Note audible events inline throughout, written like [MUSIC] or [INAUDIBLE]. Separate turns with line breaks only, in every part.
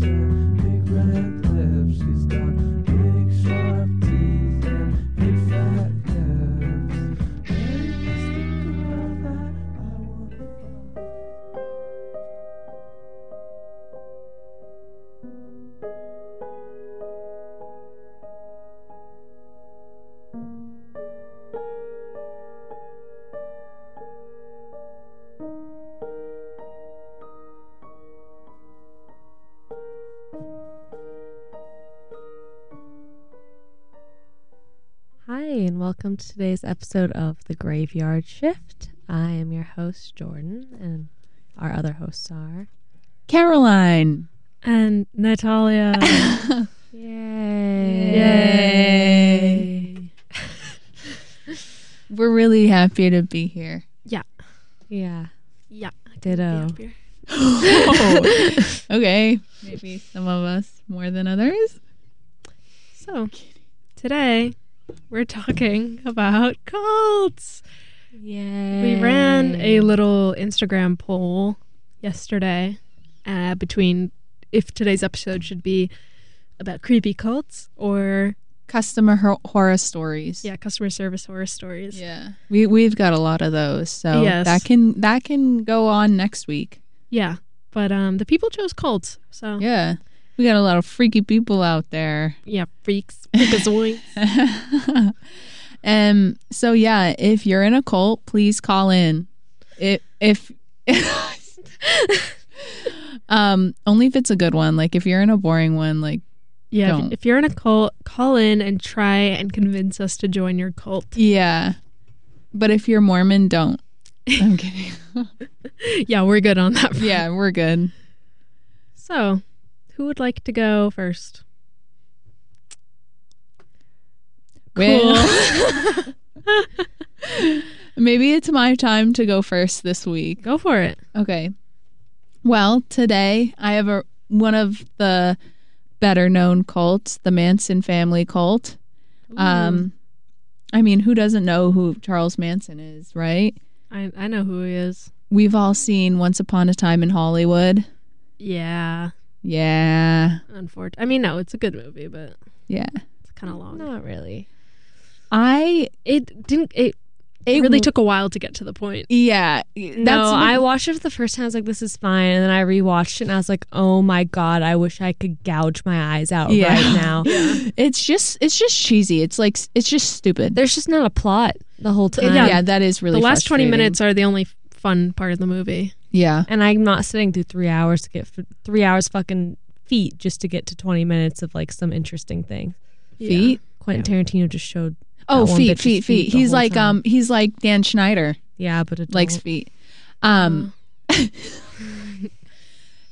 Big
to today's episode of The Graveyard Shift. I am your host, Jordan, and our other hosts are.
Caroline.
And Natalia. [LAUGHS] Yay.
Yay. We're really happy to be here.
Yeah.
Yeah. Yeah.
Ditto. [LAUGHS]
okay. Maybe some of us more than others.
So, today we're talking about cults.
Yeah.
We ran a little Instagram poll yesterday uh, between if today's episode should be about creepy cults or
Customer hor- horror stories.
yeah, customer service horror stories.
Yeah. We we've got a lot of those. So
Yes.
that can that can go on next week.
Yeah. But um the people chose cults. So yeah,
Yeah. We got a lot of freaky people out there.
Yeah, freaks, freakazoids. [LAUGHS]
um so yeah, if you're in a cult, please call in. If if [LAUGHS] um only if it's a good one. Like if you're in a boring one, like
Yeah, if, if you're in a cult, call in and try and convince us to join your cult.
yeah. But if you're Mormon, don't. I'm kidding. [LAUGHS]
Yeah, we're good on that. front.
yeah, we're good.
So, who would like to go first?
Well, [LAUGHS] maybe it's my time to go first this week.
Go for it.
Okay. Well, today I have a one of the better known cults, the Manson family cult. Um I mean, who doesn't know who Charles Manson is, right?
I I know who he is.
We've all seen Once Upon a Time in Hollywood.
Yeah,
Yeah.
unfortunately. I mean, no, it's a good movie, but
Yeah.
it's kind of long.
Not really.
I
It didn't. It,
it
really took a while to get to the point.
Yeah.
no, I watched it the first time. I was like, this is fine. And then I rewatched it and I was like, oh my God, I wish I could gouge my eyes out
Yeah.
right now. [LAUGHS]
It's just it's just cheesy. It's like it's just stupid.
There's just not a plot the whole time.
yeah, that is really
the last twenty minutes are the only fun part of the movie.
Yeah.
And I'm not sitting through three hours to get f- three hours fucking feet just to get to 20 minutes of like some interesting thing.
Feet.
Quentin Tarantino just showed.
Oh,
that one
feet, feet, feet. He's like
time.
um he's like Dan Schneider
Yeah, but it
likes feet. Um [LAUGHS]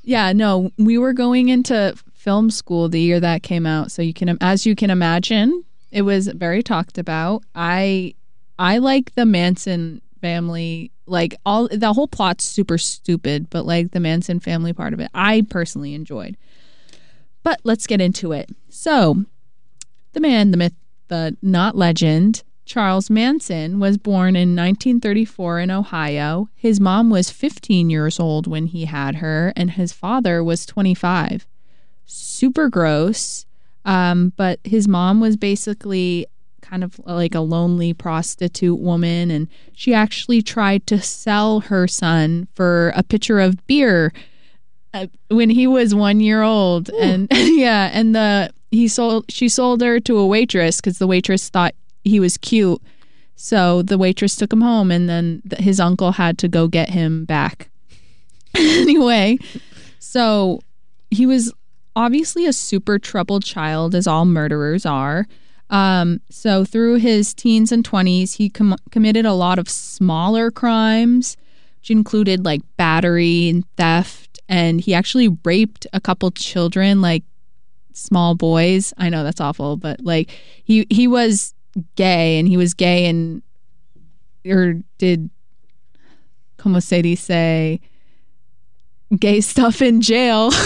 Yeah, no, we were going into film school the year that came out, so you can as you can imagine, it was very talked about. I I like the Manson family like all the whole plot's super stupid, but like the Manson family part of it, I personally enjoyed. But let's get into it. So, the man, the myth, the not legend, Charles Manson was born in 1934 in Ohio. His mom was 15 years old when he had her, and his father was 25. Super gross. Um, but his mom was basically kind of like a lonely prostitute woman, and she actually tried to sell her son for a pitcher of beer uh, when he was one year old. And [LAUGHS] yeah, and the he sold she sold her to a waitress because the waitress thought he was cute. So the waitress took him home, and then th- his uncle had to go get him back. [LAUGHS] anyway, so he was obviously a super troubled child, as all murderers are. Um, so through his teens and 20s, he com- committed a lot of smaller crimes, which included like battery and theft. And he actually raped a couple children, like small boys. I know that's awful, but like he he was gay and he was gay and or did como se dice gay stuff in jail. [LAUGHS]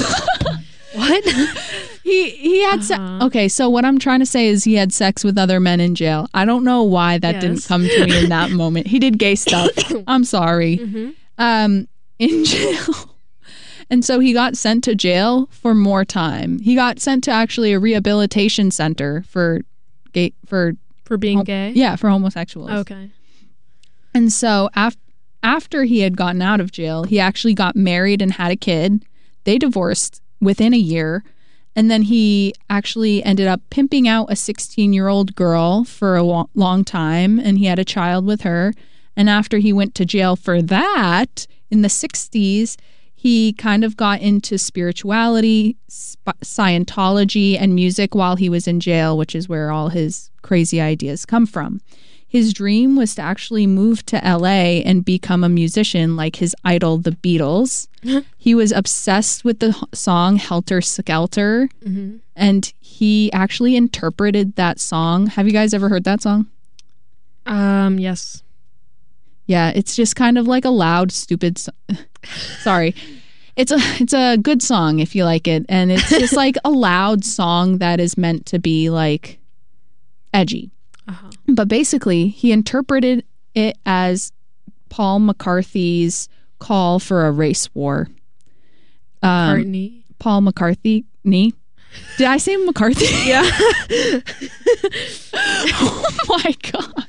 What? [LAUGHS]
he he had se-
Uh-huh.
okay. So what I'm trying to say is he had sex with other men in jail. I don't know why that didn't come to me in that moment. He did gay stuff. [COUGHS] I'm sorry.
Mhm.
Um, in [LAUGHS] jail. And so he got sent to jail for more time. He got sent to actually a rehabilitation center for gay for
For being
Oh,
gay?
yeah, for homosexuals.
Okay.
And so af- after he had gotten out of jail, he actually got married and had a kid. They divorced within a year. And then he actually ended up pimping out a 16 year old girl for a long time. And he had a child with her. And after he went to jail for that in the 60s, he kind of got into spirituality, sp- Scientology, and music while he was in jail, which is where all his crazy ideas come from. His dream was to actually move to LA and become a musician like his idol, the Beatles. [LAUGHS] he was obsessed with the song Helter Skelter,
hmm
and he actually interpreted that song. Have you guys ever heard that song?
Um, yes.
Yeah, it's just kind of like a loud, stupid. So- [LAUGHS] Sorry, it's a it's a good song if you like it, and it's just [LAUGHS] like a loud song that is meant to be like edgy.
Uh-huh.
But basically, he interpreted it as Paul McCarthy's call for a race war. Um,
Courtney.
Paul McCarthy, knee. Did I say McCarthy? [LAUGHS]
Yeah. [LAUGHS]
oh my god.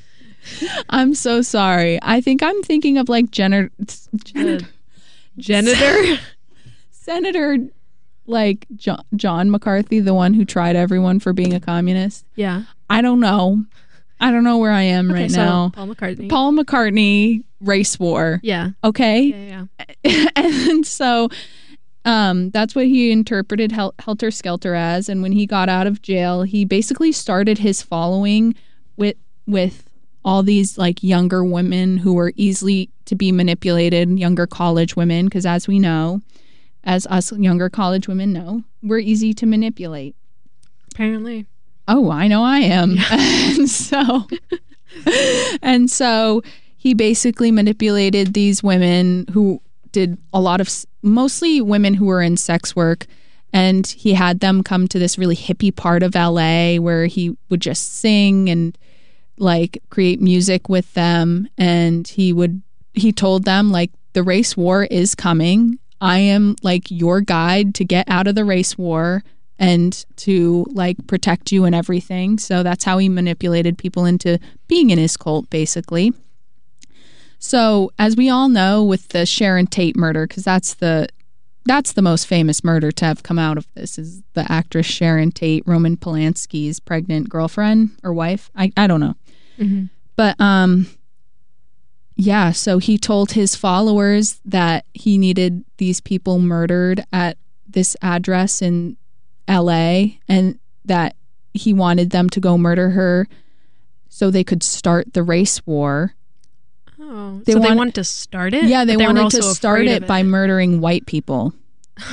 I'm so sorry. I think I'm thinking of like Jenner, Jenner
Janitor. [LAUGHS]
Senator like John, John McCarthy, the one who tried everyone for being a communist.
yeah.
I don't know. I don't know where I am
Okay,
right
so
now.
Paul McCartney.
Paul McCartney race war.
Yeah.
Okay.
Yeah. Yeah. [LAUGHS]
and so um, that's what he interpreted Hel- Helter Skelter as. And when he got out of jail, he basically started his following with with all these like younger women who were easily to be manipulated, younger college women, because as we know, as us younger college women know, we're easy to manipulate.
Apparently.
Oh, I know I am. [LAUGHS] and so and so he basically manipulated these women who did a lot of mostly women who were in sex work and he had them come to this really hippie part of LA where he would just sing and like create music with them and he would he told them like the race war is coming. I am like your guide to get out of the race war and to like protect you and everything. So that's how he manipulated people into being in his cult basically. So, as we all know with the Sharon Tate murder cuz that's the that's the most famous murder to have come out of this is the actress Sharon Tate, Roman Polanski's pregnant girlfriend or wife. I I don't know.
Mm-hmm.
But um yeah, so he told his followers that he needed these people murdered at this address in LA and that he wanted them to go murder her so they could start the race war.
Oh,
They
so
want-
they wanted to start it.
Yeah, they,
were
wanted to start
afraid
it by murdering white people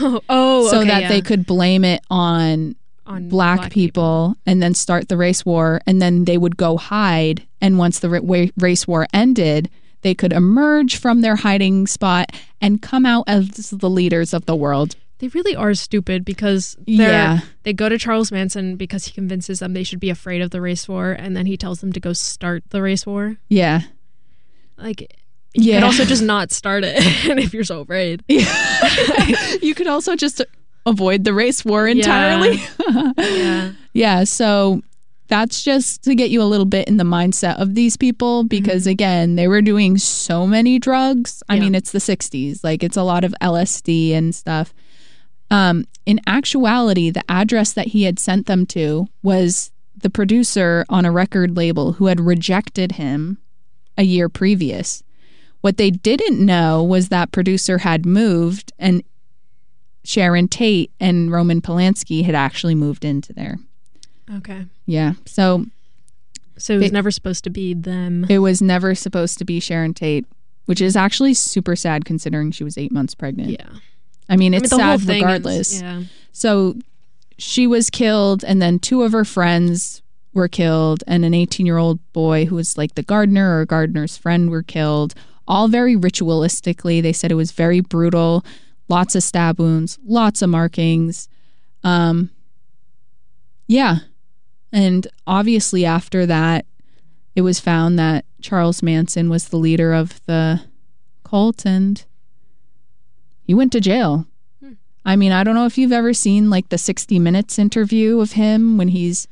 Oh, [LAUGHS] oh,
so
okay,
that
yeah.
they could blame it on
on
black, people, and then start the race war and then they would go hide and once the ra- race war ended they could emerge from their hiding spot and come out as the leaders of the world
They really are stupid because
yeah
they go to Charles Manson because he convinces them they should be afraid of the race war, and then he tells them to go start the race war.
yeah
Like, you
Yeah.
could also just [LAUGHS] not start it [LAUGHS] if you're so afraid. Yeah. [LAUGHS]
you could also just avoid the race war entirely
Yeah.
yeah so that's just to get you a little bit in the mindset of these people because mm-hmm. again they were doing so many drugs i
Yeah.
mean it's the 60s like it's a lot of lsd and stuff um, in actuality the address that he had sent them to was the producer on a record label who had rejected him a year previous what they didn't know was that producer had moved and sharon tate and roman polanski had actually moved into there
Okay.
yeah. So
So it was
It-
never supposed to be them.
it was never supposed to be Sharon Tate, which is actually super sad considering she was eight months pregnant.
yeah.
I mean,
I
it's
mean,
sad
thing is-
regardless.
yeah.
So she was killed, and then two of her friends were killed, and an 18 year old boy who was like the gardener or gardener's friend were killed, all very ritualistically. They said it was very brutal, lots of stab wounds, lots of markings. Um, yeah. And obviously, after that, it was found that Charles Manson was the leader of the cult and he went to jail. Hmm. I mean, I don't know if you've ever seen like the 60 Minutes interview of him when he's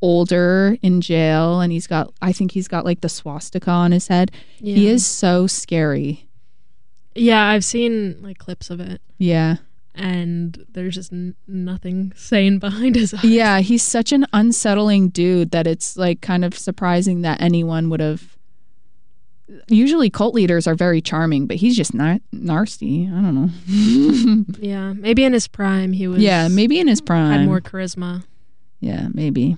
older in jail and he's got, I think he's got like the swastika on his head. He is so scary.
Yeah, I've seen like clips of it,
Yeah.
and there's just n- nothing sane behind his eyes.
Yeah. He's such an unsettling dude that it's like kind of surprising that anyone would have. Usually cult leaders are very charming, but he's just not nasty. I don't know. [LAUGHS]
Yeah, maybe in his prime he was.
yeah, maybe in his prime.
had more charisma,
Yeah, maybe.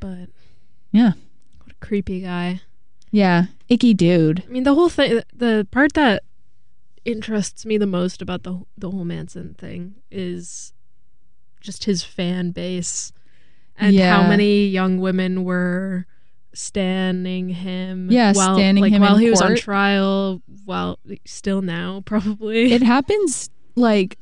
but
Yeah.
what a creepy guy.
Yeah, icky dude.
I mean, the whole thing, the part that interests me the most about the the whole Manson thing is just his fan base and
Yeah.
how many young women were standing him.
Yeah,
while,
standing
like
him
while he was on trial. While still now, [LAUGHS] probably.
It happens like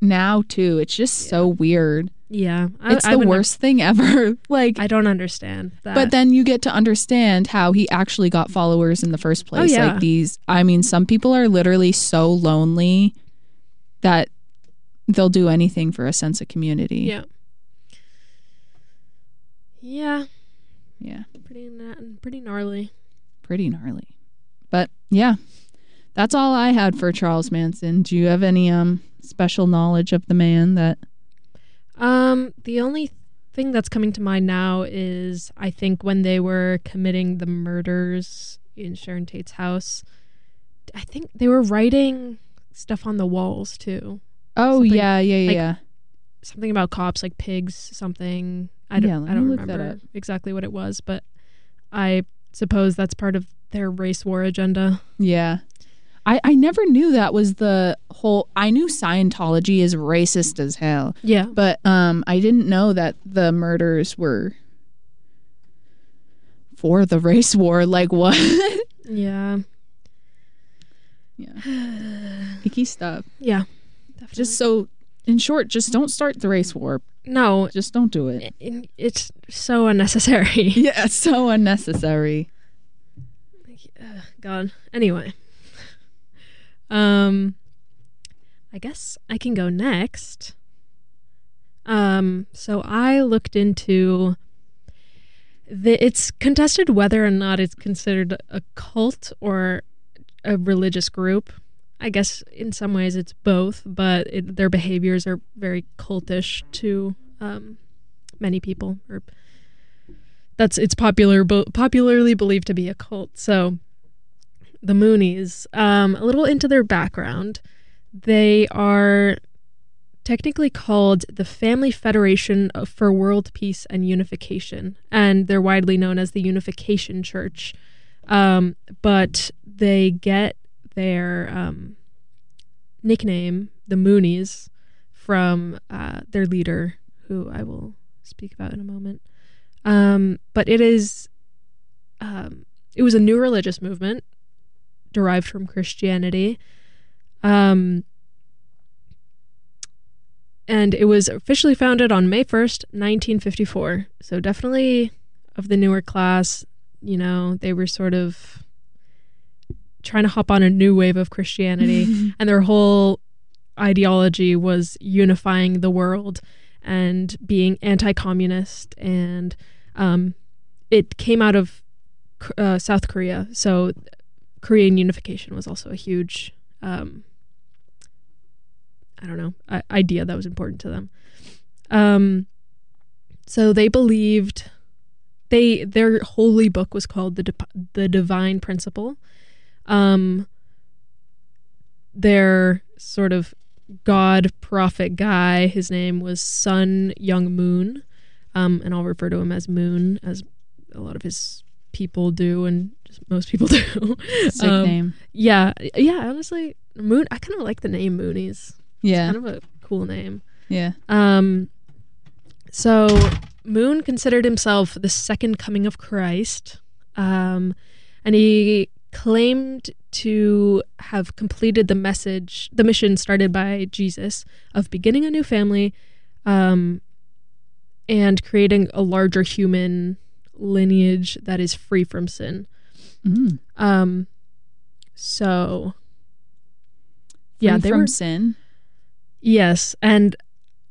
now too. It's just so weird.
yeah, I,
It's the worst thing ever. [LAUGHS] like
I don't understand that.
but then you get to understand how he actually got followers in the first oh, place.
Oh, yeah.
Like these I mean, some people are literally so lonely that they'll do anything for a sense of community.
yeah, yeah,
Yeah.
pretty pretty gnarly.
Pretty gnarly. But yeah. That's all I had for Charles Manson. Do you have any um special knowledge of the man that
Um, the only thing that's coming to mind now is I think when they were committing the murders in Sharon Tate's house, I think they were writing stuff on the walls too.
Oh
Something
yeah, yeah, yeah,
like-
yeah.
Something about cops, like pigs, something. I don't,
Yeah,
I don't
look
remember exactly what it was, but I suppose that's part of their race war agenda.
Yeah. I, I never knew that was the whole I knew Scientology is racist as hell.
Yeah,
But um I didn't know that the murders were for the race war. Like what?
yeah,
yeah. Icky stuff.
yeah. Definitely.
Just so in short, just don't start the race war.
No,
Just don't do it.
it, it's so unnecessary. [LAUGHS]
Yeah, it's so unnecessary.
Ugh, God. Anyway. Um I guess I can go next. Um so I looked into the it's contested whether or not it's considered a cult or a religious group. I guess in some ways it's both, but it, their behaviors are very cultish to um, many people, or that's it's popular bo- popularly believed to be a cult. So the Moonies, um, a little into their background, they are technically called the Family Federation for World Peace and Unification, and they're widely known as the Unification Church. Um, but they get their um, nickname, the Moonies, from uh, their leader, who I will speak about in a moment. Um, but it is, um, it was a new religious movement derived from Christianity. Um, and it was officially founded on May 1st, 1954. So definitely of the newer class, you know, they were sort of trying to hop on a new wave of Christianity, [LAUGHS] and their whole ideology was unifying the world and being anti-communist, and um, it came out of uh, South Korea. So Korean unification was also a huge, um, I don't know, idea that was important to them. Um, so they believed they their holy book was called the Dip- the Divine Principle. Um, their sort of god prophet guy, his name was Sun Myung Moon, um, and I'll refer to him as Moon, as a lot of his people do, and just most people [LAUGHS] do.
Sick
Um,
name.
Yeah, yeah. Honestly, Moon. I kind of like the name Moonies.
Yeah.
Kind of a cool name.
Yeah.
Um, so Moon considered himself the second coming of Christ, um, and he claimed to have completed the message, the mission started by Jesus of beginning a new family, um, and creating a larger human lineage that is free from sin.
Mm.
Um, so yeah, they
from
were
sin.
Yes, and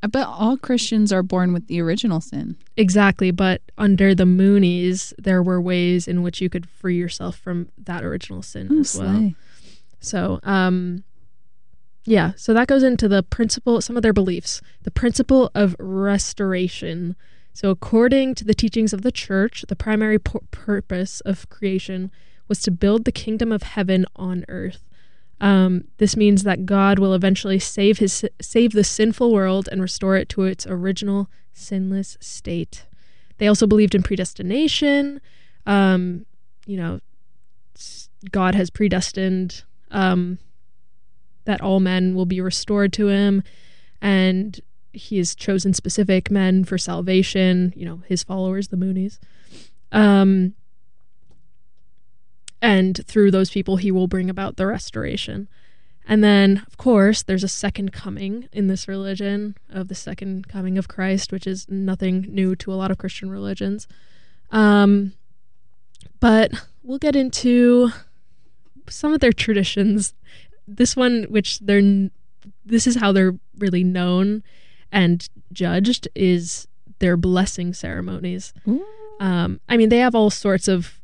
But all Christians are born with the original sin.
exactly, but under the Moonies, there were ways in which you could free yourself from that original sin
Oh,
as well. So, um, yeah, so that goes into the principle, some of their beliefs, the principle of restoration. So, according to the teachings of the church, the primary pu- purpose of creation was to build the kingdom of heaven on earth. Um, this means that God will eventually save his save the sinful world and restore it to its original sinless state. They also believed in predestination. Um, you know, God has predestined um, that all men will be restored to him and he has chosen specific men for salvation you know his followers the moonies um, and through those people he will bring about the restoration and then of course there's a second coming in this religion of the second coming of christ which is nothing new to a lot of christian religions um, but we'll get into some of their traditions. This one, which they're, this is how they're really known and judged, is their blessing ceremonies. Um, I mean, they have all sorts of.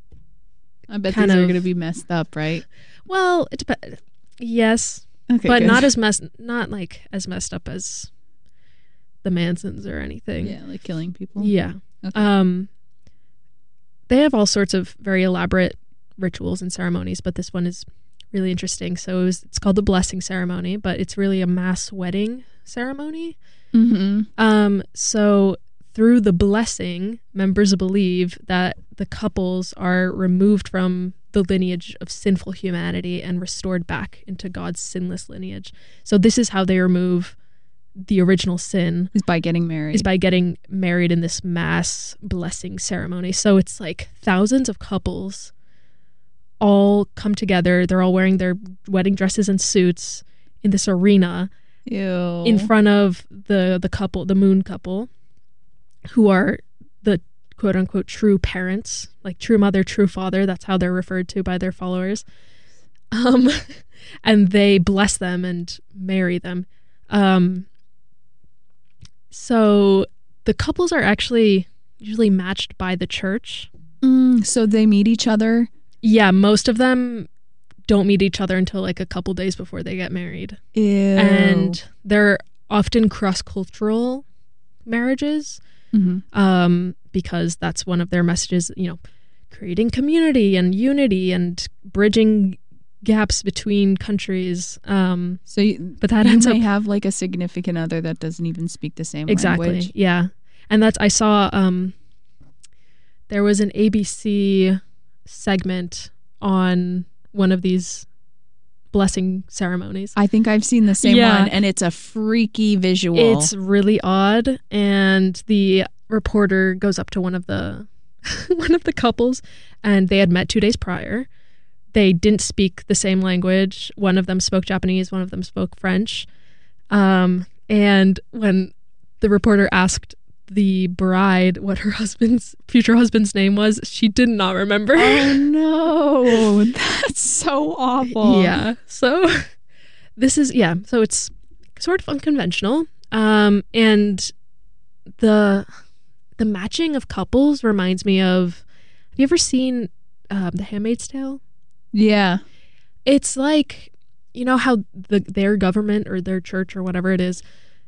I bet these are going to be messed up, right?
Well, it depends. Yes,
Okay,
but
good.
not as mess, not like as messed up as the Mansons or anything.
yeah, like killing people.
Yeah.
Okay.
Um, they have all sorts of very elaborate rituals and ceremonies, but this one is really interesting. So it was, it's called the blessing ceremony, but it's really a mass wedding ceremony.
Mm-hmm.
Um, so through the blessing, members believe that the couples are removed from the lineage of sinful humanity and restored back into God's sinless lineage. So this is how they remove the original sin
Is by getting married.
is by getting married in this mass blessing ceremony. So it's like thousands of couples all come together. They're all wearing their wedding dresses and suits in this arena
Ew.
in front of the the couple, the moon couple, who are the quote unquote true parents, like true mother, true father. That's how they're referred to by their followers. Um, [LAUGHS] and they bless them and marry them. Um, so the couples are actually usually matched by the church.
Mm, so they meet each other.
Yeah, most of them don't meet each other until like a couple days before they get married.
Ew.
and they're often cross-cultural marriages
Mhm.
um, because that's one of their messages you know creating community and unity and bridging gaps between countries um,
so you,
but that
you
ends
may
up
have like a significant other that doesn't even speak the same
exactly
language.
yeah and that's i saw um, there was an abc segment on one of these blessing ceremonies
I think I've seen the same
Yeah.
one, and it's a freaky visual.
It's really odd, and the reporter goes up to one of the [LAUGHS] one of the couples, and they had met two days prior. They didn't speak the same language. One of them spoke Japanese. One of them spoke French. Um, and when the reporter asked the bride what her husband's future husband's name was, she did not remember.
oh [LAUGHS] no, that's so awful.
Yeah. So this is yeah, so it's sort of unconventional. Um and the the matching of couples reminds me of have you ever seen um, The Handmaid's Tale?
yeah.
It's like you know how the their government or their church or whatever it is,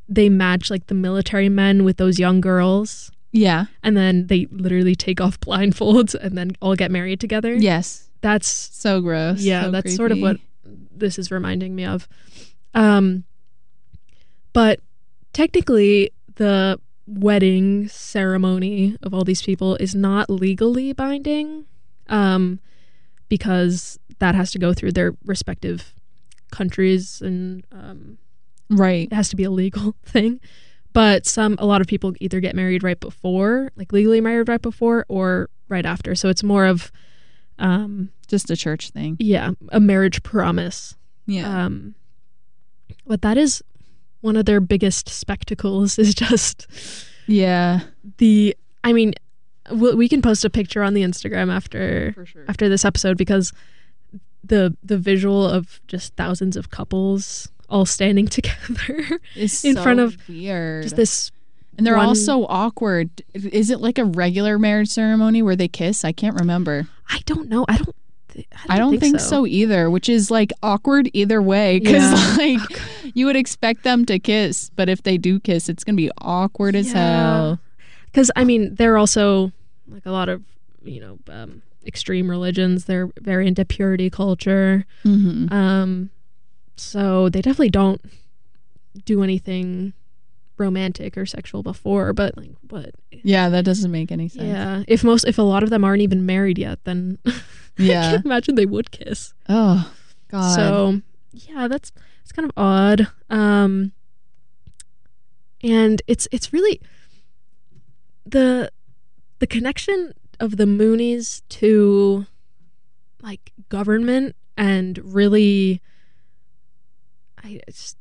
they match like the military men with those young girls
Yeah.
and then they literally take off blindfolds and then all get married together.
Yes.
That's
So gross.
yeah
So
that's sort of what this is reminding me of um but technically the wedding ceremony of all these people is not legally binding um because that has to go through their respective countries and um
Right.
it has to be a legal [LAUGHS] thing but some a lot of people either get married right before like legally married right before or right after so it's more of um
Just a church thing.
yeah a marriage promise
Yeah.
um but that is one of their biggest spectacles [LAUGHS] is just
yeah.
the i mean we can post a picture on the instagram after
sure.
after this episode because the the visual of just thousands of couples all standing [LAUGHS] together.
It's
in
so
front of
weird.
Just this
and they're all so awkward. Is it like a regular marriage ceremony where they kiss? I can't remember.
I don't know. I don't th-
I don't think, so. either, which is like awkward either way because
Yeah. [LAUGHS]
like [LAUGHS] you would expect them to kiss, but if they do kiss, it's gonna be awkward as hell.
Because I mean, they're also like a lot of you know um, extreme religions. They're very into purity culture.
hmm
Um, so they definitely don't do anything romantic or sexual before. But like, what?
Yeah, that doesn't make any sense.
Yeah. If most, if a lot of them aren't even married yet, then [LAUGHS]
yeah, I
can't imagine they would kiss.
Oh God.
So yeah, that's it's kind of odd. Um and it's it's really the the connection of the Moonies to like government and really I just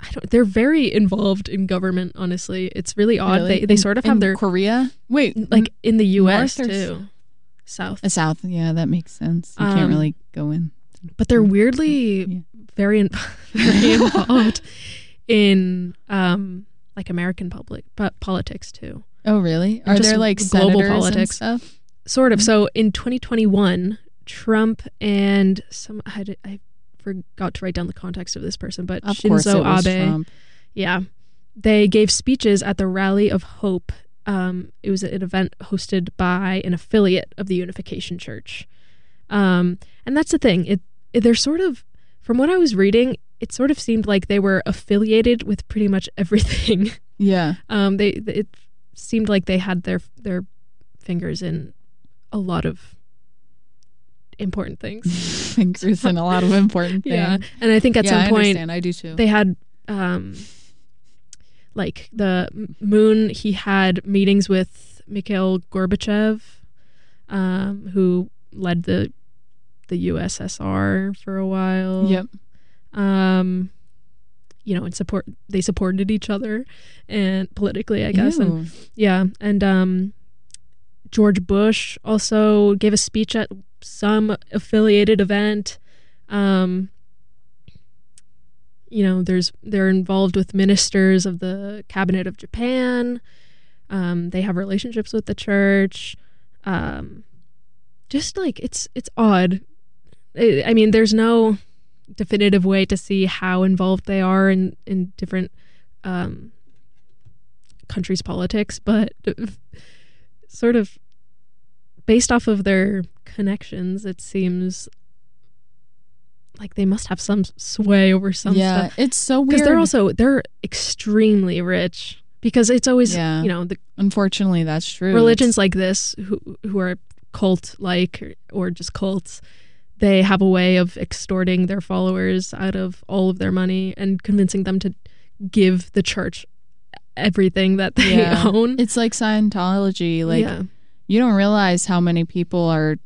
I don't they're very involved in government honestly. It's really odd.
Really?
They they
In-
sort of
in
have their
Korea. Wait,
like in the US too. South.
uh, South. Yeah, that makes sense. You
Um,
can't really go in.
but they're weirdly
Yeah.
very in- [LAUGHS] very involved in um like American public but politics too.
Oh, really? Are there like
global politics.
stuff?
Sort of.
Mhm.
So in 2021, Trump and some I, I forgot to write down the context of this person, but
Of
Shinzo Abe,
Trump.
yeah, they gave speeches at the Rally of Hope. Um, it was an event hosted by an affiliate of the Unification Church, um, and that's the thing. It, it they're sort of, from what I was reading, it sort of seemed like they were affiliated with pretty much [LAUGHS] everything.
Yeah.
um, they it seemed like they had their their fingers in a lot of important things. [LAUGHS]
Fingers in a lot of important [LAUGHS] things.
Yeah, and I think at
yeah,
some
I
point
understand. I do too.
they had um like the moon he had meetings with Mikhail Gorbachev um who led the the USSR for a while
yep.
um you know and support they supported each other and politically I guess and yeah and um George Bush also gave a speech at some affiliated event. Um you know there's they're involved with ministers of the cabinet of Japan. Um they have relationships with the church. Um just like it's it's odd. I I mean there's no definitive way to see how involved they are in in different um countries politics but [LAUGHS] sort of based off of their connections it seems like they must have some sway over some
yeah,
stuff
it's so weird.
because they're also they're extremely rich because it's always
Yeah.
you know the
Unfortunately, that's true.
religions like this who who are cult like or, or just cults they have a way of extorting their followers out of all of their money and convincing them to give the church everything that they
Yeah. [LAUGHS]
own
It's like Scientology. Like
yeah
you don't realize how many people are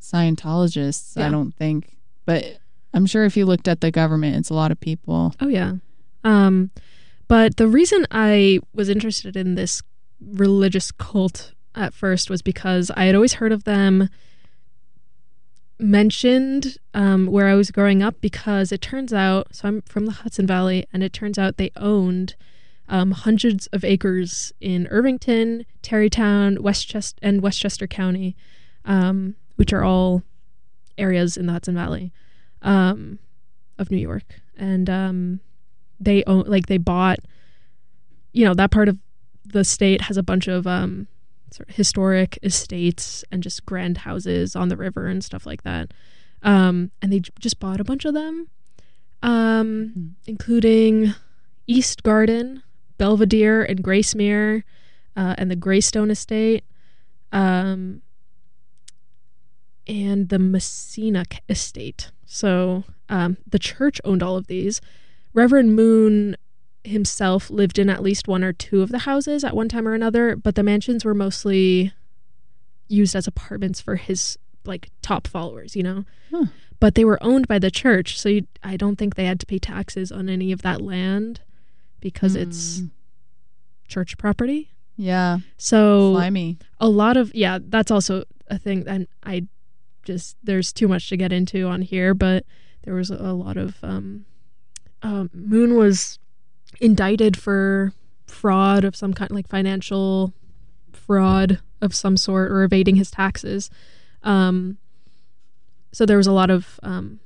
Scientologists. I don't think, but I'm sure if you looked at the government, it's a lot of people.
Oh yeah. Um but the reason I was interested in this religious cult at first was because I had always heard of them mentioned um, where I was growing up because it turns out so I'm from the Hudson Valley and it turns out they owned um, hundreds of acres in Irvington, Tarrytown, Westchester, and Westchester County, um, which are all areas in the Hudson Valley um, of New York, and um, they own like they bought, you know, that part of the state has a bunch of um, sort of historic estates and just grand houses on the river and stuff like that, um, and they j- just bought a bunch of them, um,
Mhm.
including East Garden, Belvedere, and Gracemere, uh, and the Greystone Estate. Um, and the Messina estate. So um, the church owned all of these. Reverend Moon himself lived in at least one or two of the houses at one time or another, but the mansions were mostly used as apartments for his like top followers, you know.
Huh.
But they were owned by the church, so you, I don't think they had to pay taxes on any of that land because it's
Mm.
church property.
Yeah,
So
slimy.
a lot of yeah that's also a thing and i just there's too much to get into on here but there was a lot of um uh, Moon was indicted for fraud of some kind, like financial fraud of some sort, or evading his taxes. Um, so there was a lot of um,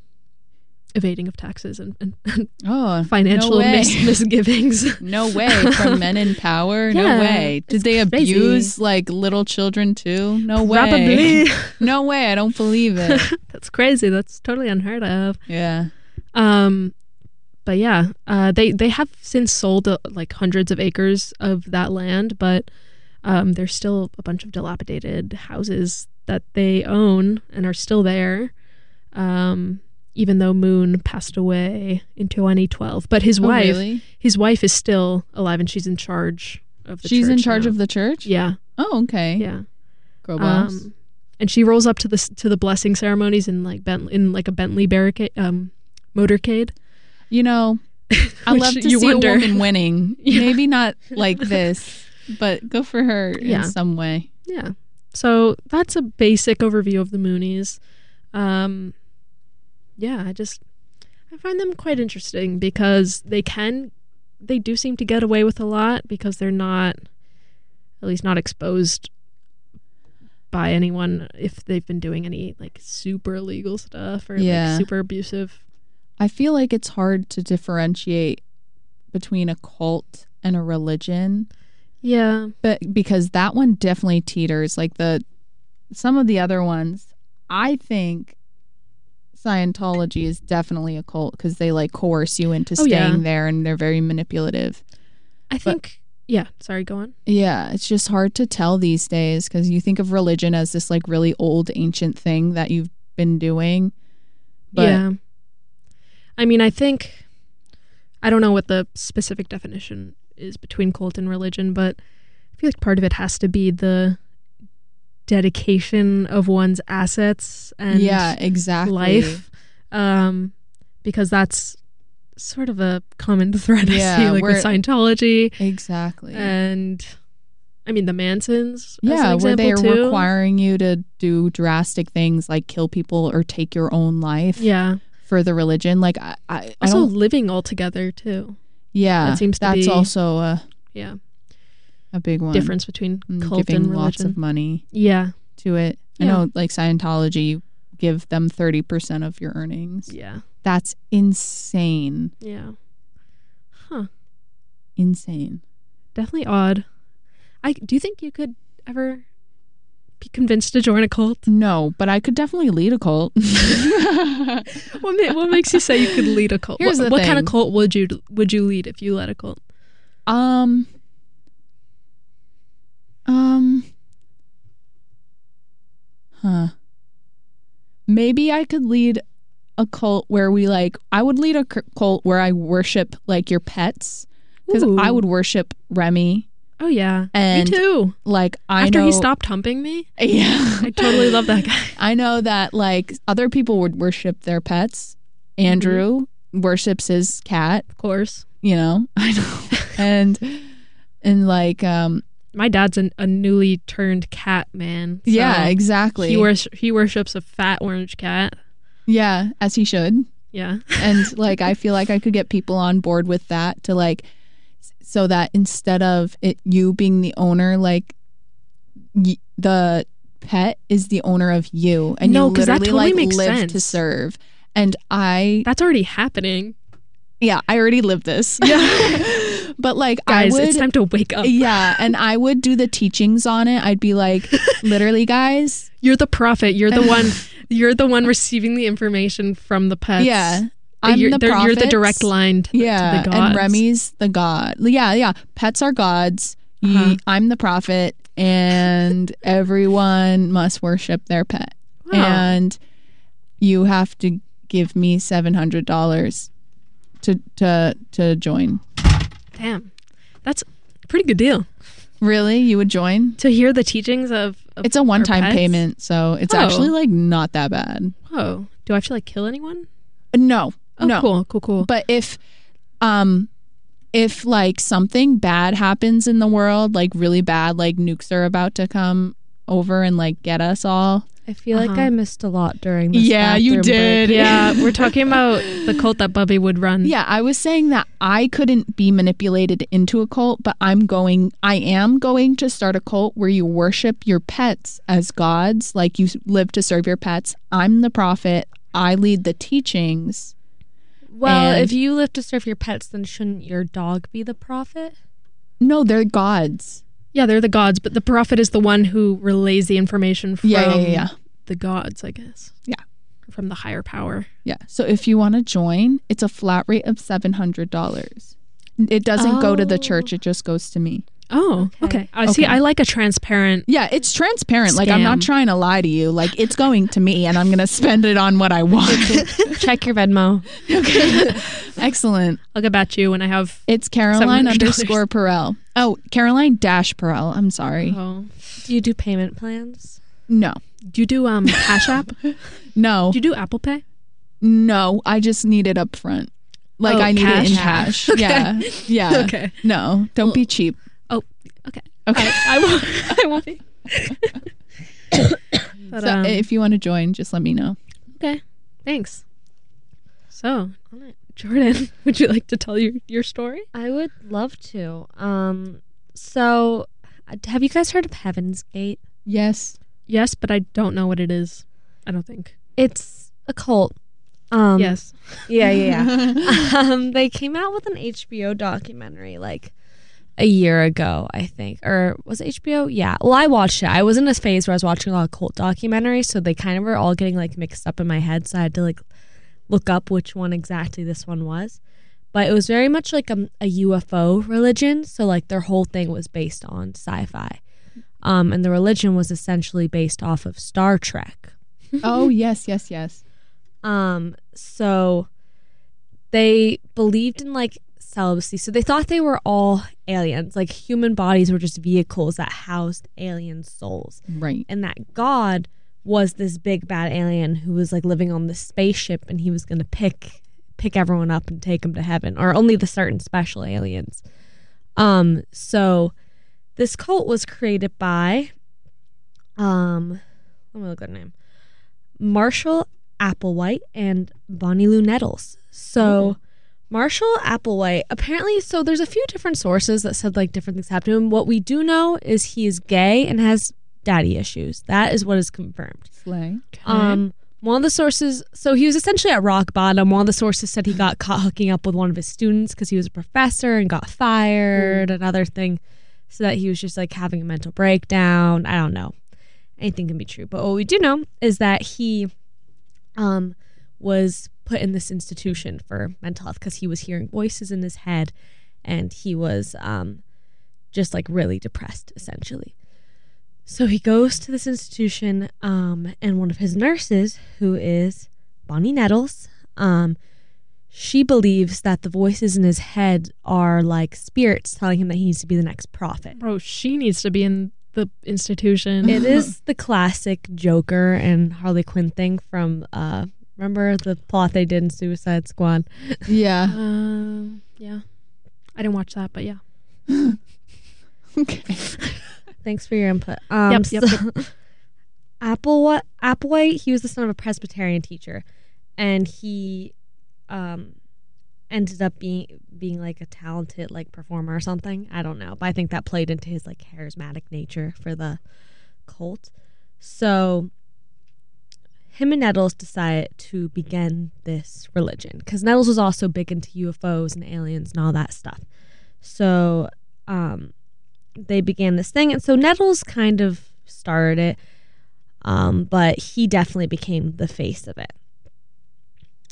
evading of taxes and, and, and
Oh,
financial
no
mis- misgivings. [LAUGHS]
no way from [LAUGHS] men in power.
Yeah,
no way. Did they
crazy.
abuse like little children too? No way.
Probably. [LAUGHS]
No way. I don't believe it.
That's crazy. That's totally unheard of.
Yeah.
Um, but yeah, uh, they they have since sold uh, like hundreds of acres of that land, but um, there's still a bunch of dilapidated houses that they own and are still there. Um, even though Moon passed away in 2012, but his
Oh,
wife,
really?
his wife is still alive and she's in charge of the. Church.
She's in charge
now.
of the church.
Yeah,
Oh, okay.
yeah.
Girl boss.
Um, and she rolls up to the to the blessing ceremonies in like Bent in like a Bentley barricade um motorcade.
you know, [LAUGHS] I love to see
wonder.
a woman winning. [LAUGHS]
Yeah.
Maybe not like this, but go for her
Yeah.
in some way.
Yeah. So that's a basic overview of the Moonies. Um, yeah, I just I find them quite interesting because they can they do seem to get away with a lot because they're not at least not exposed by anyone if they've been doing any like super illegal stuff or
Yeah.
like super abusive.
I feel like it's hard to differentiate between a cult and a religion,
Yeah.
but because that one definitely teeters. Like the some of the other ones, I think Scientology is definitely a cult because they like coerce you into
Oh,
staying
yeah.
there and they're very manipulative.
I think yeah, sorry, go on.
Yeah, it's just hard to tell these days because you think of religion as this like really old ancient thing that you've been doing. But
yeah. I mean, I think I don't know what the specific definition is between cult and religion, but I feel like part of it has to be the dedication of one's assets and
yeah, exactly.
life. Um because that's sort of a common thread [LAUGHS] I see like with Scientology
Exactly.
and I mean the Mansons. as
yeah, where they are
too.
requiring you to do drastic things like kill people or take your own life
Yeah.
for the religion. Like I, I, I
Also
don't.
living all together too.
Yeah,
that seems to
that's
be-
also a
Yeah.
A big one.
Difference between
Mm,
cult
giving
and religion.
Giving lots of money
yeah.
to it. I know, like Scientology, give them thirty percent of your earnings.
Yeah.
That's insane.
Yeah. Huh.
Insane.
Definitely odd. I do you think you could ever be convinced to join a cult?
No, but I could definitely lead a cult. [LAUGHS] [LAUGHS]
What ma- what makes you say you could lead a cult?
Here's
what
the
what kind of cult would you would you lead if you led a cult?
um. Um. Huh. Maybe I could lead a cult where we like. I would lead a cult where I worship like your pets because I would worship Remy.
Oh yeah.
And
me too.
Like I
After
know.
he stopped humping me,
Yeah.
I totally love that guy. [LAUGHS]
I know that like other people would worship their pets. Andrew worships his cat,
Of course.
you know. [LAUGHS] I know. [LAUGHS] and and like um
My dad's an, a newly turned cat man. so
yeah, exactly.
He wors- he worships a fat orange cat.
yeah, as he should.
Yeah.
And [LAUGHS] like I feel like I could get people on board with that to like so that instead of it you being the owner like y- the pet is the owner of you and
No,
you
'cause that
literally
totally
like
makes
live to serve. And I
That's already happening.
yeah, I already lived this.
Yeah. [LAUGHS] [LAUGHS]
but like
Guys,
I would
it's time to wake up.
Yeah, and I would do the teachings on it. I'd be like, [LAUGHS] literally, guys.
You're the prophet. You're the [LAUGHS] one. You're the one receiving the information from the pets.
yeah, I'm
you're,
the
they're- You're the direct line. To,
Yeah,
to the
and Remy's the god. Yeah, yeah. Pets are gods.
Uh-huh.
I'm the prophet, and everyone must worship their pet.
Wow.
And you have to give me seven hundred dollars to to to join.
Damn, that's a pretty good deal
Really, you would join?
to hear the teachings of. of
It's a one-time payment, so it's
Oh.
actually like not that bad.
oh, do I have to like kill anyone?
No,
Oh,
no.
cool, cool, cool.
But if um if like something bad happens in the world, like really bad, like nukes are about to come over and like get us all,
I feel like
Uh-huh.
I missed a lot during this.
Yeah, you
bathroom break.
did. [LAUGHS]
Yeah, we're talking about the cult that Bubby would run.
Yeah, I was saying that I couldn't be manipulated into a cult, but I'm going, I am going to start a cult where you worship your pets as gods, like you live to serve your pets. I'm the prophet. I lead the teachings.
Well,
And-
if you live to serve your pets, then shouldn't your dog be the prophet?
No, they're gods.
Yeah, they're the gods, but the prophet is the one who relays the information from
Yeah, yeah, yeah,
the gods, I guess.
Yeah.
From the higher power.
Yeah. So if you want to join, it's a flat rate of $700. It doesn't go to the
Oh.
church, it oh. just goes to me.
Oh,
Okay.
okay. I see.
Okay.
I like a transparent.
Yeah, it's transparent. Like I'm not trying to lie to you. Like it's going to me and I'm going to spend it on what I want. [LAUGHS]
Check your Venmo. [LAUGHS]
okay. Excellent.
I'll get back to you when I have.
It's Caroline underscore Perel. Oh, Caroline dash Perel. I'm sorry.
Oh.
Do you do payment plans?
No.
Do you do um Cash App? [LAUGHS]
No.
Do you do Apple Pay?
No. I just need it up front. Like
Oh,
I need it in
cash?
cash. Yeah. Yeah.
Okay.
No. Don't be cheap.
Okay.
Okay.
I won't. [LAUGHS] I won't be. but,
so
um,
if you want to join, just let me know.
okay. Thanks. So. Jordan, [LAUGHS] would you like to tell your, your story?
I would love to. Um, so uh, have you guys heard of Heaven's Gate?
Yes.
Yes, but I don't know what it is. I don't think.
It's a cult. Um,
yes.
Yeah, yeah, yeah. [LAUGHS] um, they came out with an HBO documentary like a year ago, I think, or was it HBO? Yeah. Well, I watched it. I was in this phase where I was watching a lot of cult documentaries, so they kind of were all getting like mixed up in my head. So I had to like look up which one exactly this one was. But it was very much like a, a UFO religion. So like their whole thing was based on sci-fi, um, and the religion was essentially based off of Star Trek. [LAUGHS]
oh, yes, yes, yes.
Um, so they believed in like celibacy. So they thought they were all aliens. Like human bodies were just vehicles that housed alien souls.
Right.
And that God was this big bad alien who was like living on this spaceship and he was going to pick pick everyone up and take them to heaven or only the certain special aliens. Um so this cult was created by um let me look at her name. Marshall Applewhite and Bonnie Lou Nettles. So Marshall Applewhite apparently so there's a few different sources that said like different things happened to him. What we do know is he is gay and has daddy issues. That is what is confirmed.
Slay.
Um, one of the sources, so he was essentially at rock bottom. One of the sources said he [LAUGHS] got caught hooking up with one of his students because he was a professor and got fired. Another thing, so that he was just like having a mental breakdown. I don't know. Anything can be true, but what we do know is that he, um, was put in this institution for mental health because he was hearing voices in his head, and he was um, just like really depressed, essentially. So he goes to this institution, um, and one of his nurses, who is Bonnie Nettles, um, she believes that the voices in his head are like spirits telling him that he needs to be the next prophet.
Bro, she needs to be in the institution.
It is [LAUGHS] the classic Joker and Harley Quinn thing from uh, remember the plot they did in Suicide Squad.
Yeah. [LAUGHS]
Um, yeah. I didn't watch that, but yeah. [LAUGHS]
Okay.
Thans for your input. Um,
Yep, yep,
so- [LAUGHS] Apple Applewhite, he was the son of a Presbyterian teacher, and he um, ended up being being like a talented like performer or something. I don't know, but I think that played into his like charismatic nature for the cult. So him and Nettles decided to begin this religion because Nettles was also big into UFOs and aliens and all that stuff. So um, they began this thing, and so Nettles kind of started it, um, but he definitely became the face of it.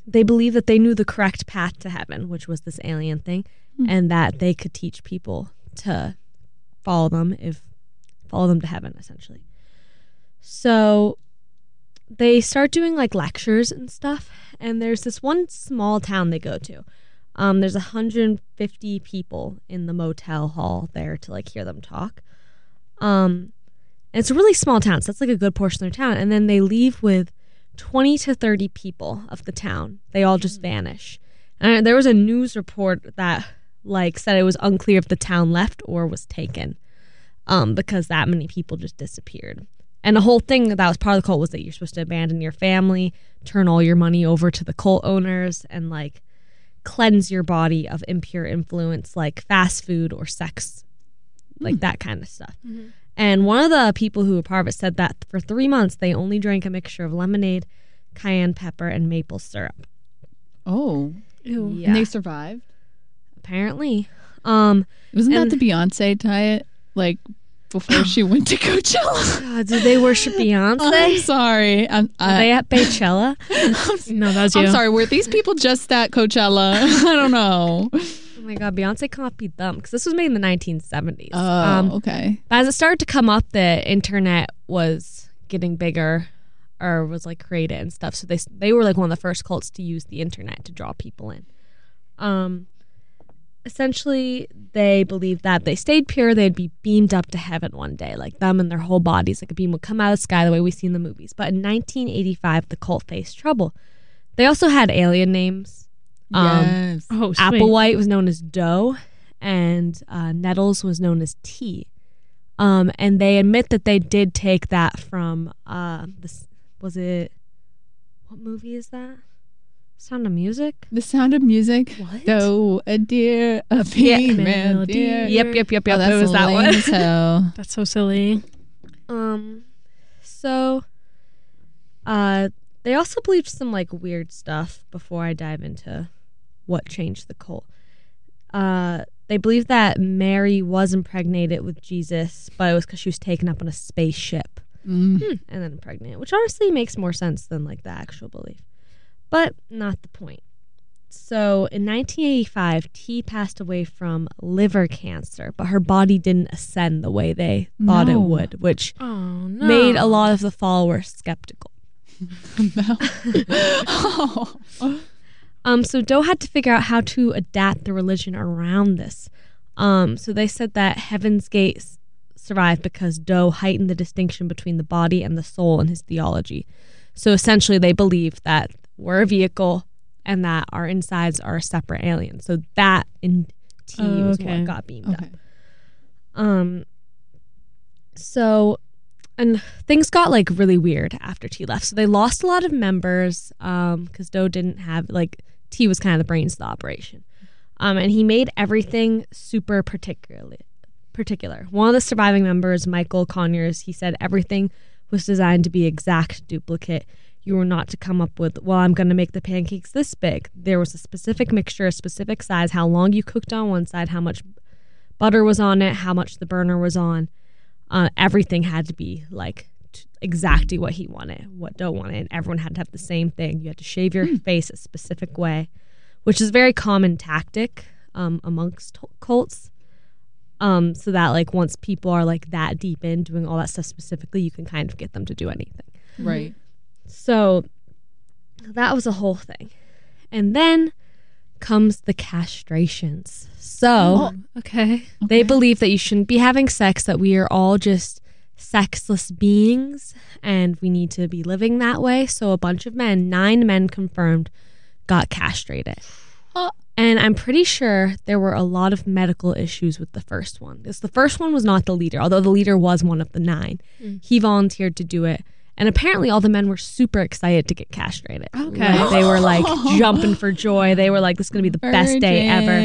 They believed that they knew the correct path to heaven, which was this alien thing,
Hmm.
and that they could teach people to follow them if follow them to heaven, essentially. So they start doing like lectures and stuff, and there's this one small town they go to. Um, there's 150 people in the motel hall there to like hear them talk. Um, and it's a really small town, so that's like a good portion of their town. And then they leave with 20 to 30 people of the town. They all just vanish. And there was a news report that like said it was unclear if the town left or was taken, um, because that many people just disappeared. And the whole thing that was part of the cult was that you're supposed to abandon your family, turn all your money over to the cult owners, and like cleanse your body of impure influence like fast food or sex, like that kind of stuff. And one of the people who were part of it said that for three months they only drank a mixture of lemonade, cayenne pepper, and maple syrup.
Oh,
Ew.
Yeah,
and they survived.
apparently. Um,
Wasn't
And-
that the Beyonce diet? Like before she went to Coachella. [LAUGHS]
God, did they worship
I'm
Beyonce?
sorry. I'm,
Were
I,
they at Beychella? [LAUGHS]
No, that was you.
I'm sorry. Were these people just at Coachella? [LAUGHS] I don't know.
Oh my God, Beyonce copied them because this was made in the 1970s.
Oh,
Um,
okay.
But as it started to come up, the internet was getting bigger, or was like created and stuff. So they they were like one of the first cults to use the internet to draw people in. Um, essentially, they believed that they stayed pure, they'd be beamed up to heaven one day, like them and their whole bodies, like a beam would come out of the sky the way we see in the movies. But in 1985, the cult faced trouble. They also had alien names. Um,
yes.
oh, sweet.
Applewhite was known as doe and uh, Nettles was known as tea. Um, and they admit that they did take that from uh, this. Was it what movie is that? Sound of Music.
The sound of music.
What?
Though a deer, a
Yeah.
female
Melody.
deer.
Yep, yep, yep,
Oh,
yep.
that's
it was that
lame
one.
so. [LAUGHS]
That's so silly.
Um, so, uh, they also believed some like weird stuff before I dive into what changed the cult. Uh, they believed that Mary was impregnated with Jesus, but it was because she was taken up on a spaceship
Mm.
and then pregnant, which honestly makes more sense than like the actual belief, but not the point. So in 1985, T passed away from liver cancer, but her body didn't ascend the way they thought
No.
it would, which
Oh no.
made a lot of the followers skeptical. [LAUGHS]
oh. [LAUGHS]
Um, so Doe had to figure out how to adapt the religion around this. Um, so they said that Heaven's Gate survived because Doe heightened the distinction between the body and the soul in his theology. So essentially, they believe that we're a vehicle and that our insides are a separate alien. So that in T
Oh,
was
okay.
what got beamed up. Um so and things got like really weird after T left. So they lost a lot of members um cuz Doe didn't have like T was kind of the brains of the operation. Um and he made everything super particularly particular. One of the surviving members, Michael Conyers, he said everything was designed to be exact duplicate. You were not to come up with, well, I'm going to make the pancakes this big. There was a specific mixture, a specific size, how long you cooked on one side, how much butter was on it, how much the burner was on. Uh, everything had to be like t- exactly what he wanted, what Doe wanted. And everyone had to have the same thing. You had to shave your face a specific way, which is a very common tactic um, amongst t- cults. Um, so that like once people are like that deep in doing all that stuff specifically, you can kind of get them to do anything.
Right.
So that was a whole thing. And then comes the castrations. So
Oh, okay.
they believe that you shouldn't be having sex, that we are all just sexless beings and we need to be living that way. So a bunch of men, nine men confirmed, got castrated.
Uh.
And I'm pretty sure there were a lot of medical issues with the first one. Because the first one was not the leader, although the leader was one of the nine.
Mm.
He volunteered to do it. And apparently, all the men were super excited to get castrated.
Okay.
Like, they were like [LAUGHS] jumping for joy. They were like, this is going to be the best day ever.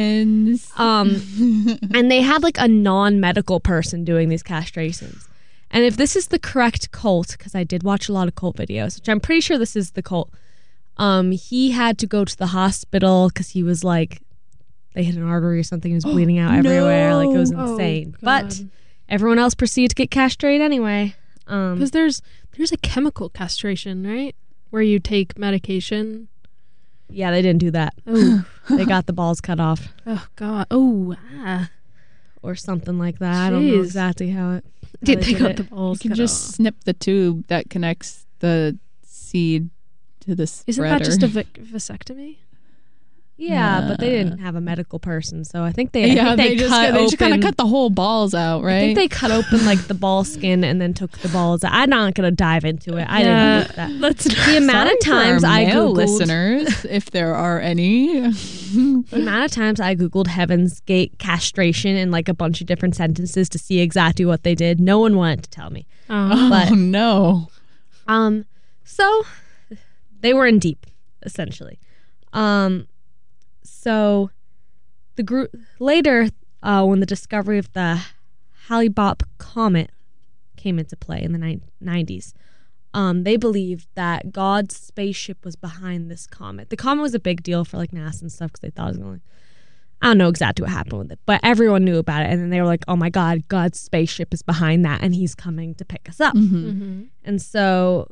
Um, [LAUGHS] and they had like a non-medical person doing these castrations. And if this is the correct cult, because I did watch a lot of cult videos, which I'm pretty sure this is the cult, um, he had to go to the hospital because he was like, they hit an artery or something. He was [GASPS] bleeding out everywhere. Like it was
Oh,
insane.
God.
but everyone else proceeded to get castrated anyway. Um,
Because there's there's a chemical castration, right? Where you take medication.
yeah, they didn't do that. [SIGHS]
Oh,
They got the balls cut off
oh God. Oh, ah.
or something like that. I don't know
Jeez.
exactly how it. how
Did
they
they
did
got
it.
the
you can
cut
just
off.
snip the tube that connects the seed to spreader.
Isn't that just a vic- vasectomy? [LAUGHS]
Yeah, but they
Uh.
didn't have a medical person, so I think they. I
yeah,
think
they,
they,
just
cut
they just kind of cut the whole balls out, right?
I think they cut open like the ball skin and then took the balls. out. I'm not gonna dive into it. I
Yeah.
didn't look that.
Let's
The [LAUGHS] amount of times I googled
listeners, [LAUGHS] if there are any.
the amount of times I googled Heaven's Gate castration in like a bunch of different sentences to see exactly what they did. No one wanted to tell me.
Oh.
But-
oh no!
Um, so they were in deep, essentially. Um, so the group later, uh, when the discovery of the Hale-Bopp comet came into play in the ni- 90s, um, they believed that God's spaceship was behind this comet. The comet was a big deal for like NASA and stuff because they thought it was going. I don't know exactly what happened with it, but everyone knew about it, and then they were like, "Oh my God, God's spaceship is behind that, and He's coming to pick us up."
Mhm.
hmm
And so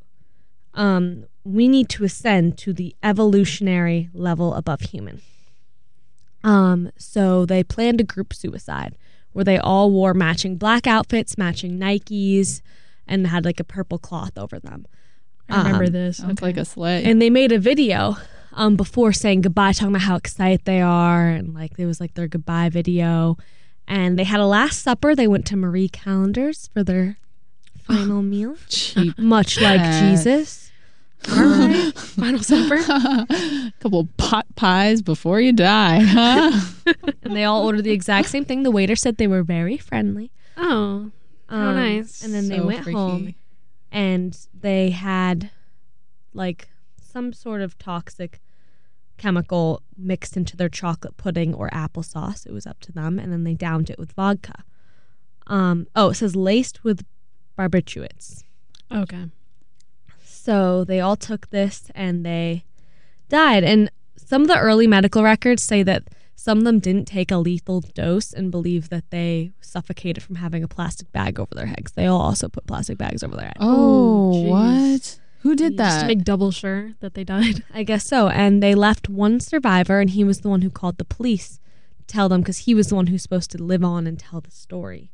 um, we need to ascend to the evolutionary level above human. Um, so they planned a group suicide where they all wore matching black outfits, matching Nikes, and had like a purple cloth over them.
I remember
Um,
this.
Sounds
Okay.
like a sleigh.
And they made a video um, before saying goodbye, talking about how excited they are, and like it was like their goodbye video. And they had a last supper. They went to Marie Callender's for their final meal
cheap.
much like
Cat.
Jesus. [LAUGHS]
Final supper.
A [LAUGHS] couple pot pies before you die, huh? [LAUGHS]
And they all ordered the exact same thing. The waiter said they were very friendly.
Oh, How
Um,
nice.
And then they went
freaky.
home and they had like some sort of toxic chemical mixed into their chocolate pudding or applesauce. It was up to them. And then they downed it with vodka. Um, oh, it says laced with barbiturates.
okay.
So they all took this and they died. And some of the early medical records say that some of them didn't take a lethal dose and believe that they suffocated from having a plastic bag over their heads. They all also put plastic bags over their head.
Oh,
jeez.
what? Who did that?
Just to make double sure that they died. [LAUGHS]
I guess so. And they left one survivor, and he was the one who called the police to tell them because he was the one who's supposed to live on and tell the story.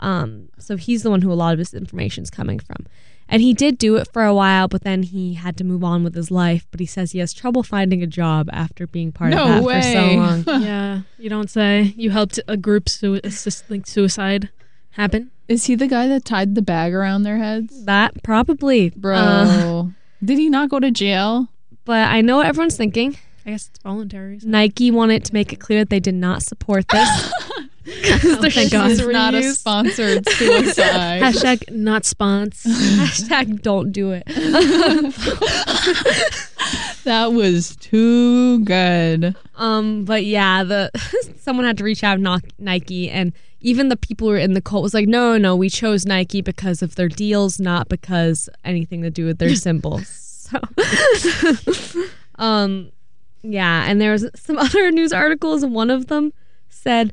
Um, so he's the one who a lot of this information is coming from. And he did do it for a while, but then he had to move on with his life. But he says he has trouble finding a job after being part
No
of that
way.
for so long. [LAUGHS]
yeah, you don't say. You helped a group sui- assist, like suicide happen.
Is he the guy that tied the bag around their heads?
That probably,
Bro.
Uh,
did he not go to jail?
but I know what everyone's thinking.
I guess it's voluntary. so-
Nike wanted to make it clear that they did not support this. [LAUGHS]
Oh, thank God.
This is not a sponsored [LAUGHS] suicide.
Hashtag not spons. [LAUGHS]
Hashtag don't do it. [LAUGHS]
that was too good.
Um, but yeah, the someone had to reach out and knock Nike, and even the people who were in the cult was like, no, no, we chose Nike because of their deals, not because anything to do with their symbols. So, um, yeah, and there was some other news articles, and one of them said,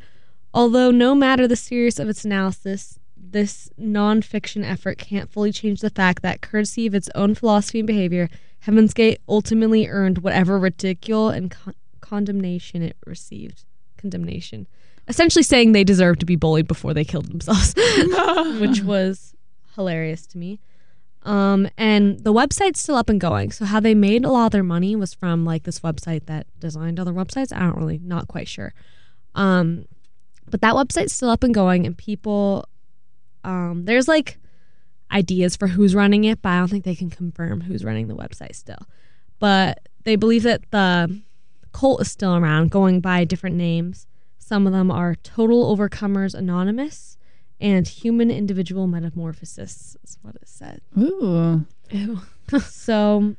although no matter the serious of its analysis. This nonfiction effort can't fully change the fact that, courtesy of its own philosophy and behavior, Heaven's Gate ultimately earned whatever ridicule and con- condemnation it received. Condemnation. Essentially saying they deserved to be bullied before they killed themselves, [LAUGHS] which [LAUGHS] was hilarious to me. Um, and the website's still up and going. So how they made a lot of their money was from like this website that designed other websites. I don't really, not quite sure. Um, but that website's still up and going, and people, um, there's like ideas for who's running it, but I don't think they can confirm who's running the website still. But they believe that the cult is still around, going by different names. Some of them are Total Overcomers Anonymous and Human Individual Metamorphosis, is what it said.
Ooh.
Ew. [LAUGHS]
So,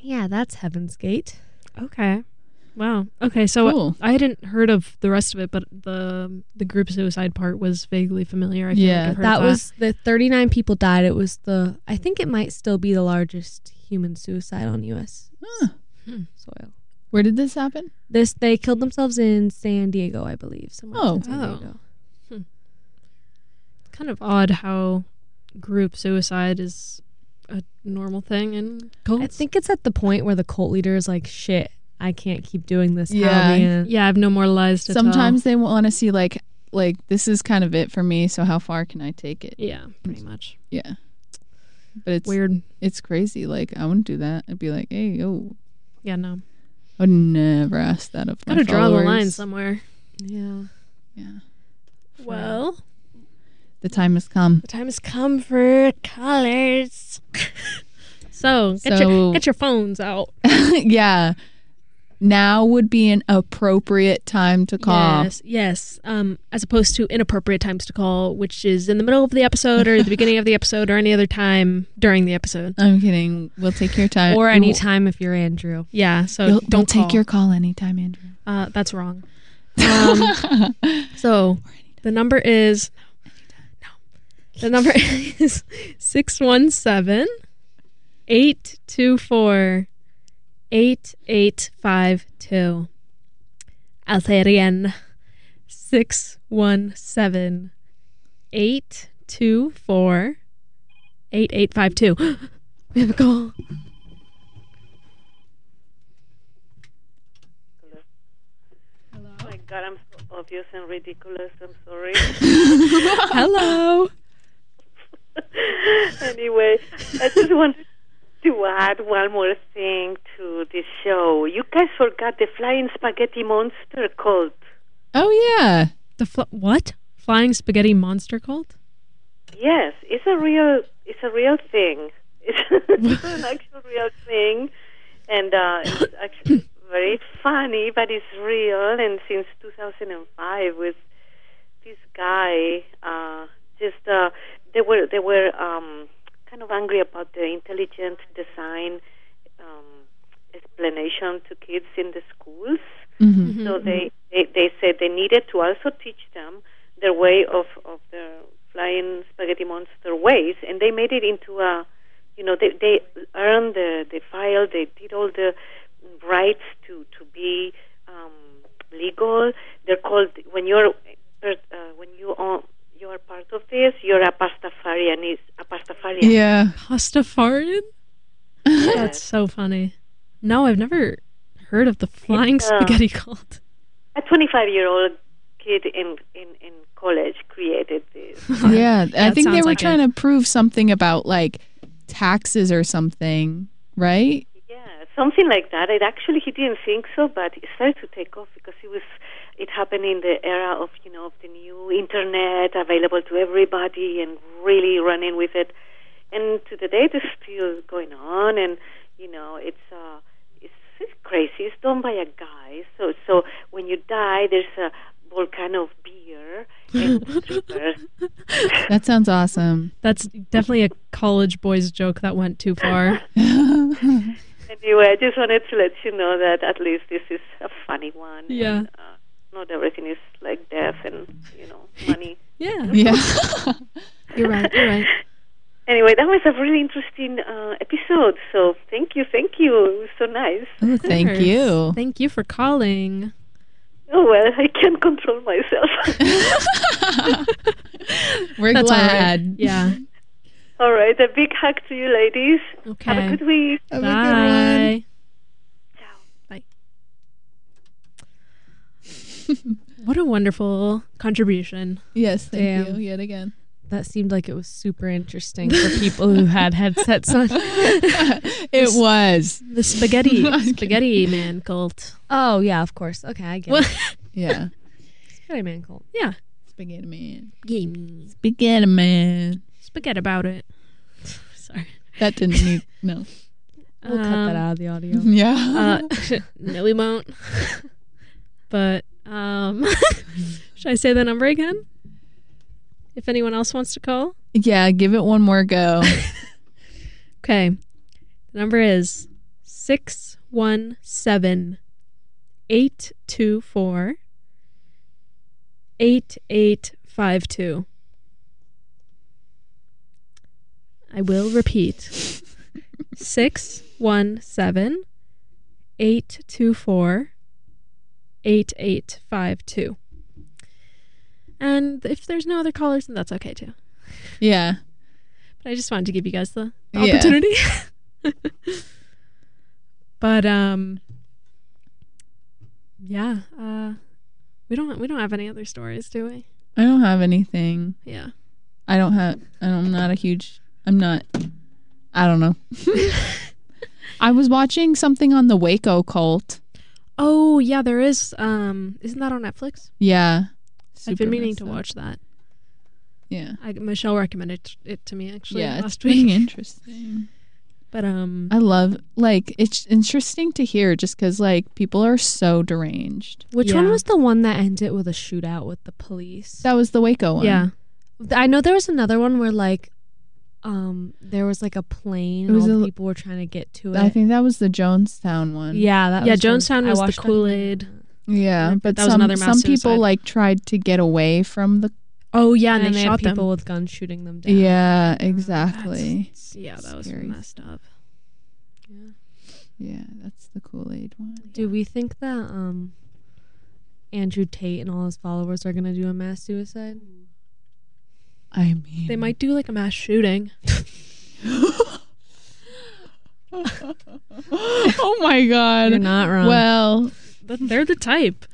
yeah, that's Heaven's Gate.
Okay. Wow. Okay, so
Cool.
I hadn't heard of the rest of it, but the the group suicide part was vaguely familiar. I feel
Yeah,
like
That was the 39 people died. It was the, I think it might still be the largest human suicide on U.S.
Huh.
Hmm.
soil.
Where did this happen?
This they killed themselves in San Diego, I believe. Somewhere
Oh.
in San
Oh.
Diego.
kind of odd how group suicide is a normal thing in cults.
I think it's at the point where the cult leader is like, "Shit, I can't keep doing this."
Yeah.
yeah, I have no more lies to
Sometimes they want to see like like this is kind of it for me. So how far can I take it?
Yeah, pretty much.
Yeah. But it's
Weird.
It's crazy. Like I wouldn't do that. I'd be like, hey, yo,
Yeah, no.
I would never ask that of
Gotta draw the line somewhere.
Yeah.
Yeah.
Well,
The time has come.
the time has come for colors. [LAUGHS] so get
So-
your get your phones out. [LAUGHS]
yeah now would be an appropriate time to call.
Yes, yes. Um, as opposed to inappropriate times to call, which is in the middle of the episode or the beginning of the episode or any other time during the episode.
I'm kidding. We'll take your time.
or any time if you're Andrew.
Yeah. So
You'll,
don't
we'll take your call anytime, Andrew.
Uh, that's wrong. [LAUGHS] Um, so the number is no, the number [LAUGHS] is six one seven eight two four. 8852. Algerien 617 824 8852. We [GASPS] have a call. Hello.
Oh my God, I'm so obvious and ridiculous. I'm sorry. [LAUGHS]
Hello. [LAUGHS]
anyway, I just wanted to add one more thing to this show. You guys forgot the flying spaghetti monster cult.
Oh yeah.
The fl- what? Flying spaghetti monster cult?
Yes, it's a real it's a real thing. It's, [LAUGHS] it's an [LAUGHS] actual real thing, and uh, it's [COUGHS] actually very funny, but it's real. And since 2005, with this guy, uh, just uh, they were they were um, kind of angry about the intelligent design um, explanation to kids in the schools.
hmm
So they, they they said they needed to also teach them their way of of the flying spaghetti monster ways, and they made it into a, you know, they they earned the the file, they did all the rights to to be um, legal. They're called when you're uh, when you own, you are part of this, you're a Pastafarian. Is a Pastafarian.
Yeah.
Pastafarian? That's so funny. No, I've never heard of the flying
It's, uh,
spaghetti [LAUGHS] cult.
A 25 year old kid in in in college created this. [LAUGHS]
Yeah. I think they were
like
trying to prove something about like taxes or something, right?
Yeah, something like that. It actually he didn't think so, but it started to take off because he was it happened in the era of you know of the new internet available to everybody and really running with it. And to the date, it's still going on, and you know it's uh it's, it's crazy. It's done by a guy. So so when you die, there's a volcano of beer and. [LAUGHS] [LAUGHS]
That sounds awesome.
That's definitely a college boys joke that went too far. [LAUGHS]
Anyway, I just wanted to let you know that at least this is a funny one.
Yeah.
And, uh, not everything is like death and you know [LAUGHS] money.
Yeah. [LAUGHS]
yeah. [LAUGHS]
You're right. You're right.
Anyway, that was a really interesting uh, episode. So thank you, thank you. It was so nice.
Oh, thank you.
Thank you for calling.
Oh well, I can't control myself.
We're
That's all right.
glad.
Yeah.
All right, a big hug to you, ladies.
Okay.
Have a good week.
Have a good one.
Bye. [LAUGHS] What a wonderful contribution.
Yes, thank
Damn.
you yet again.
That seemed like it was super interesting for people who had headsets on. [LAUGHS]
it was.
The spaghetti [LAUGHS] spaghetti man cult.
Oh yeah, of course. Okay, I get it.
Yeah.
Spaghetti man cult.
Yeah.
Spaghetti man.
Gamey.
Spaghetti man.
Spaghetti about it. [SIGHS] Sorry.
That didn't need no.
We'll cut
Um,
that out of the audio.
Yeah.
Uh, no, we won't. but um, [LAUGHS] should I say the number again? If anyone else wants to call,
yeah, give it one more go. [LAUGHS]
okay. The number is six one seven eight two four eight eight five two. I will repeat. [LAUGHS] Six one seven eight two four eight eight five two. And if there's no other callers, then that's okay too.
yeah.
But I just wanted to give you guys the, the
Yeah.
opportunity. [LAUGHS] but um yeah, uh we don't we don't have any other stories, do we?
I don't have anything.
Yeah.
I don't have I'm not a huge I'm not I don't know. [LAUGHS] [LAUGHS] I was watching something on the Waco cult.
Oh yeah, there is. Um, isn't that on Netflix?
Yeah.
I've been meaning
messed
to
up.
watch that.
Yeah.
I, Michelle recommended it to me actually
yeah, it's
last
pretty
week.
interesting. [LAUGHS]
But um,
I love like it's interesting to hear just because like people are so deranged.
Which one was the one that ended with a shootout with the police?
That was the Waco one.
yeah,
I know there was another one where like um there was like a plane
It was
all
a-
people were trying to get to it.
I think that was the Jonestown one.
yeah, that
Yeah,
was Jones-
Jonestown
I
was the. Kool-Aid.
Yeah, but
that was
some
another
some people
suicide.
like tried to get away from the.
Oh yeah,
and,
and, they,
they had
shot
people
them.
with guns shooting them down.
Yeah, exactly.
That's- yeah, that was
Scary.
messed up.
Yeah, that's the Kool Aid one.
Do we think that um Andrew Tate and all his followers are gonna do a mass suicide?
I mean,
They might do like a mass shooting. [LAUGHS]
oh my god.
You're not wrong.
Well,
But they're the type.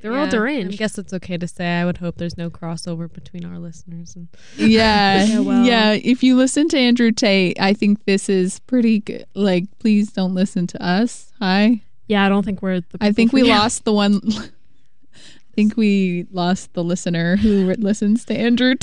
They're all deranged.
I guess it's okay to say. I would hope there's no crossover between our listeners and [LAUGHS]
yeah, [LAUGHS]
Yeah, well.
yeah. If you listen to Andrew Tate, I think this is pretty good. Like, please don't listen to us. Hi.
Yeah, I don't think we're the.
I think
people
we
you.
lost the one. I think we lost the listener who listens to Andrew.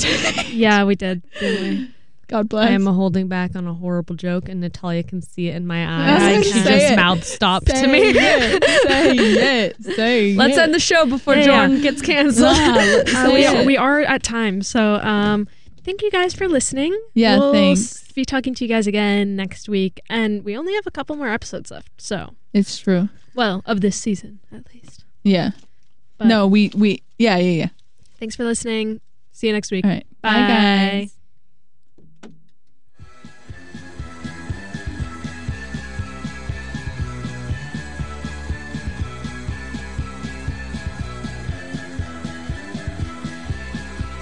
Yeah, we did. Didn't we?
God bless.
I am holding back on a horrible joke, and Natalia can see it in my eyes. she just
it.
mouth stopped
Say
to me.
it, [LAUGHS] say it. Say
Let's
it.
end the show before
Yeah,
Jordan gets canceled.
Yeah, [LAUGHS]
Uh, we,
it.
we are at time, so um, thank you guys for listening.
Yeah,
we'll
thanks.
Be talking to you guys again next week, and we only have a couple more episodes left. So,
It's true.
well, of this season at least.
Yeah.
But
no, we we yeah yeah yeah.
Thanks for listening. See you next week.
All right.
Bye.
Bye guys.